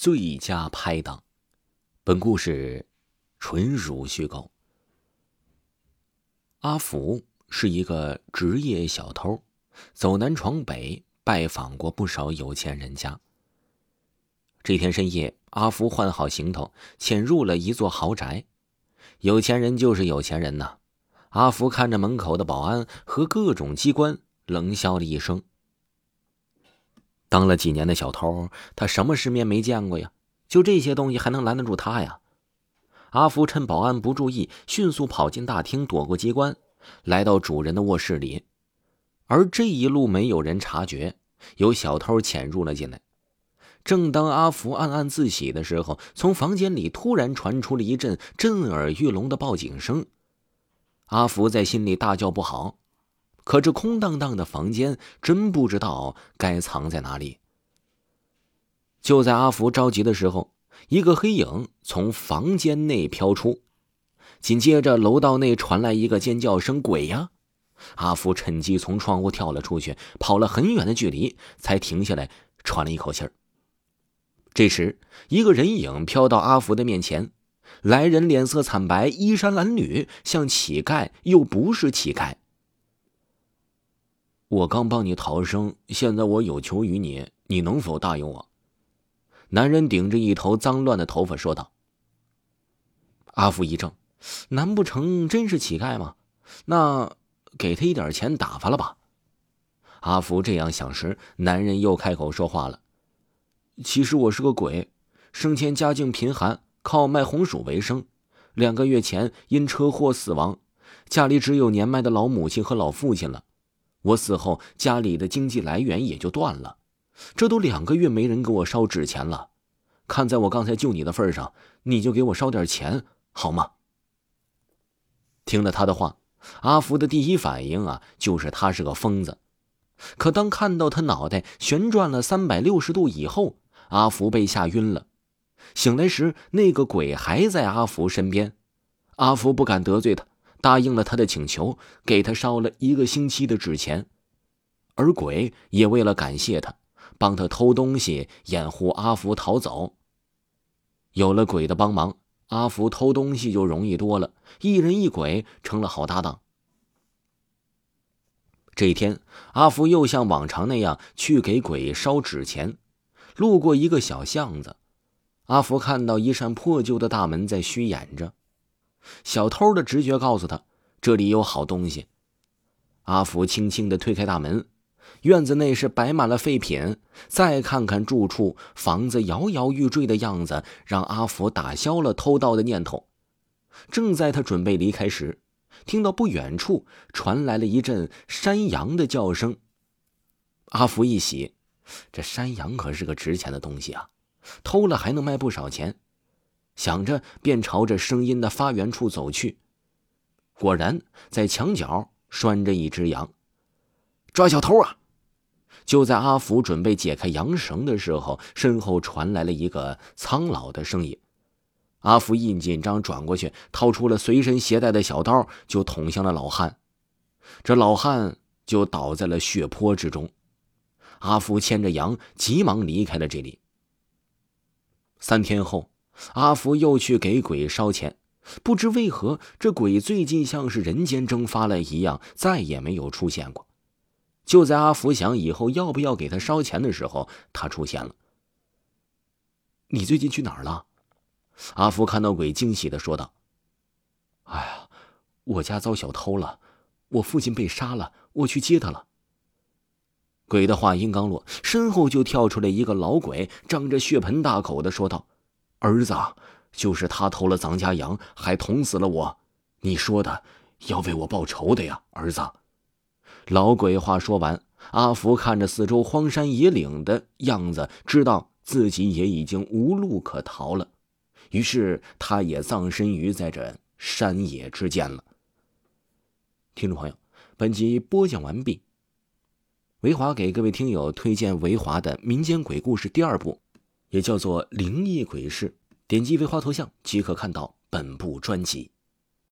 最佳拍档。本故事纯属虚构。阿福是一个职业小偷，走南闯北，拜访过不少有钱人家。这天深夜，阿福换好行头，潜入了一座豪宅。有钱人就是有钱人呐。阿福看着门口的保安和各种机关，冷笑了一声。当了几年的小偷，他什么世面没见过呀？就这些东西还能拦得住他呀？阿福趁保安不注意，迅速跑进大厅，躲过机关，来到主人的卧室里。而这一路没有人察觉，有小偷潜入了进来。正当阿福暗暗自喜的时候，从房间里突然传出了一阵震耳欲聋的报警声。阿福在心里大叫不好。可这空荡荡的房间，真不知道该藏在哪里。就在阿福着急的时候，一个黑影从房间内飘出，紧接着楼道内传来一个尖叫声：“鬼呀！”阿福趁机从窗户跳了出去，跑了很远的距离，才停下来喘了一口气儿。这时，一个人影飘到阿福的面前，来人脸色惨白，衣衫褴褛，像乞丐又不是乞丐。我刚帮你逃生，现在我有求于你，你能否答应我？男人顶着一头脏乱的头发说道。阿福一怔，难不成真是乞丐吗？那给他一点钱打发了吧。阿福这样想时，男人又开口说话了：“其实我是个鬼，生前家境贫寒，靠卖红薯为生。两个月前因车祸死亡，家里只有年迈的老母亲和老父亲了。”我死后，家里的经济来源也就断了。这都两个月没人给我烧纸钱了。看在我刚才救你的份上，你就给我烧点钱好吗？听了他的话，阿福的第一反应啊，就是他是个疯子。可当看到他脑袋旋转了三百六十度以后，阿福被吓晕了。醒来时，那个鬼还在阿福身边。阿福不敢得罪他。答应了他的请求，给他烧了一个星期的纸钱，而鬼也为了感谢他，帮他偷东西，掩护阿福逃走。有了鬼的帮忙，阿福偷东西就容易多了，一人一鬼成了好搭档。这一天，阿福又像往常那样去给鬼烧纸钱，路过一个小巷子，阿福看到一扇破旧的大门在虚掩着。小偷的直觉告诉他，这里有好东西。阿福轻轻的推开大门，院子内是摆满了废品。再看看住处，房子摇摇欲坠的样子，让阿福打消了偷盗的念头。正在他准备离开时，听到不远处传来了一阵山羊的叫声。阿福一喜，这山羊可是个值钱的东西啊，偷了还能卖不少钱。想着，便朝着声音的发源处走去。果然，在墙角拴着一只羊。抓小偷啊！就在阿福准备解开羊绳的时候，身后传来了一个苍老的声音。阿福一紧张，转过去，掏出了随身携带的小刀，就捅向了老汉。这老汉就倒在了血泊之中。阿福牵着羊，急忙离开了这里。三天后。阿福又去给鬼烧钱，不知为何，这鬼最近像是人间蒸发了一样，再也没有出现过。就在阿福想以后要不要给他烧钱的时候，他出现了。你最近去哪儿了？阿福看到鬼，惊喜的说道：“哎呀，我家遭小偷了，我父亲被杀了，我去接他了。”鬼的话音刚落，身后就跳出来一个老鬼，张着血盆大口的说道。儿子，就是他偷了咱家羊，还捅死了我。你说的要为我报仇的呀，儿子。老鬼话说完，阿福看着四周荒山野岭的样子，知道自己也已经无路可逃了，于是他也葬身于在这山野之间了。听众朋友，本集播讲完毕。维华给各位听友推荐维华的民间鬼故事第二部。也叫做灵异鬼事，点击微花头像即可看到本部专辑。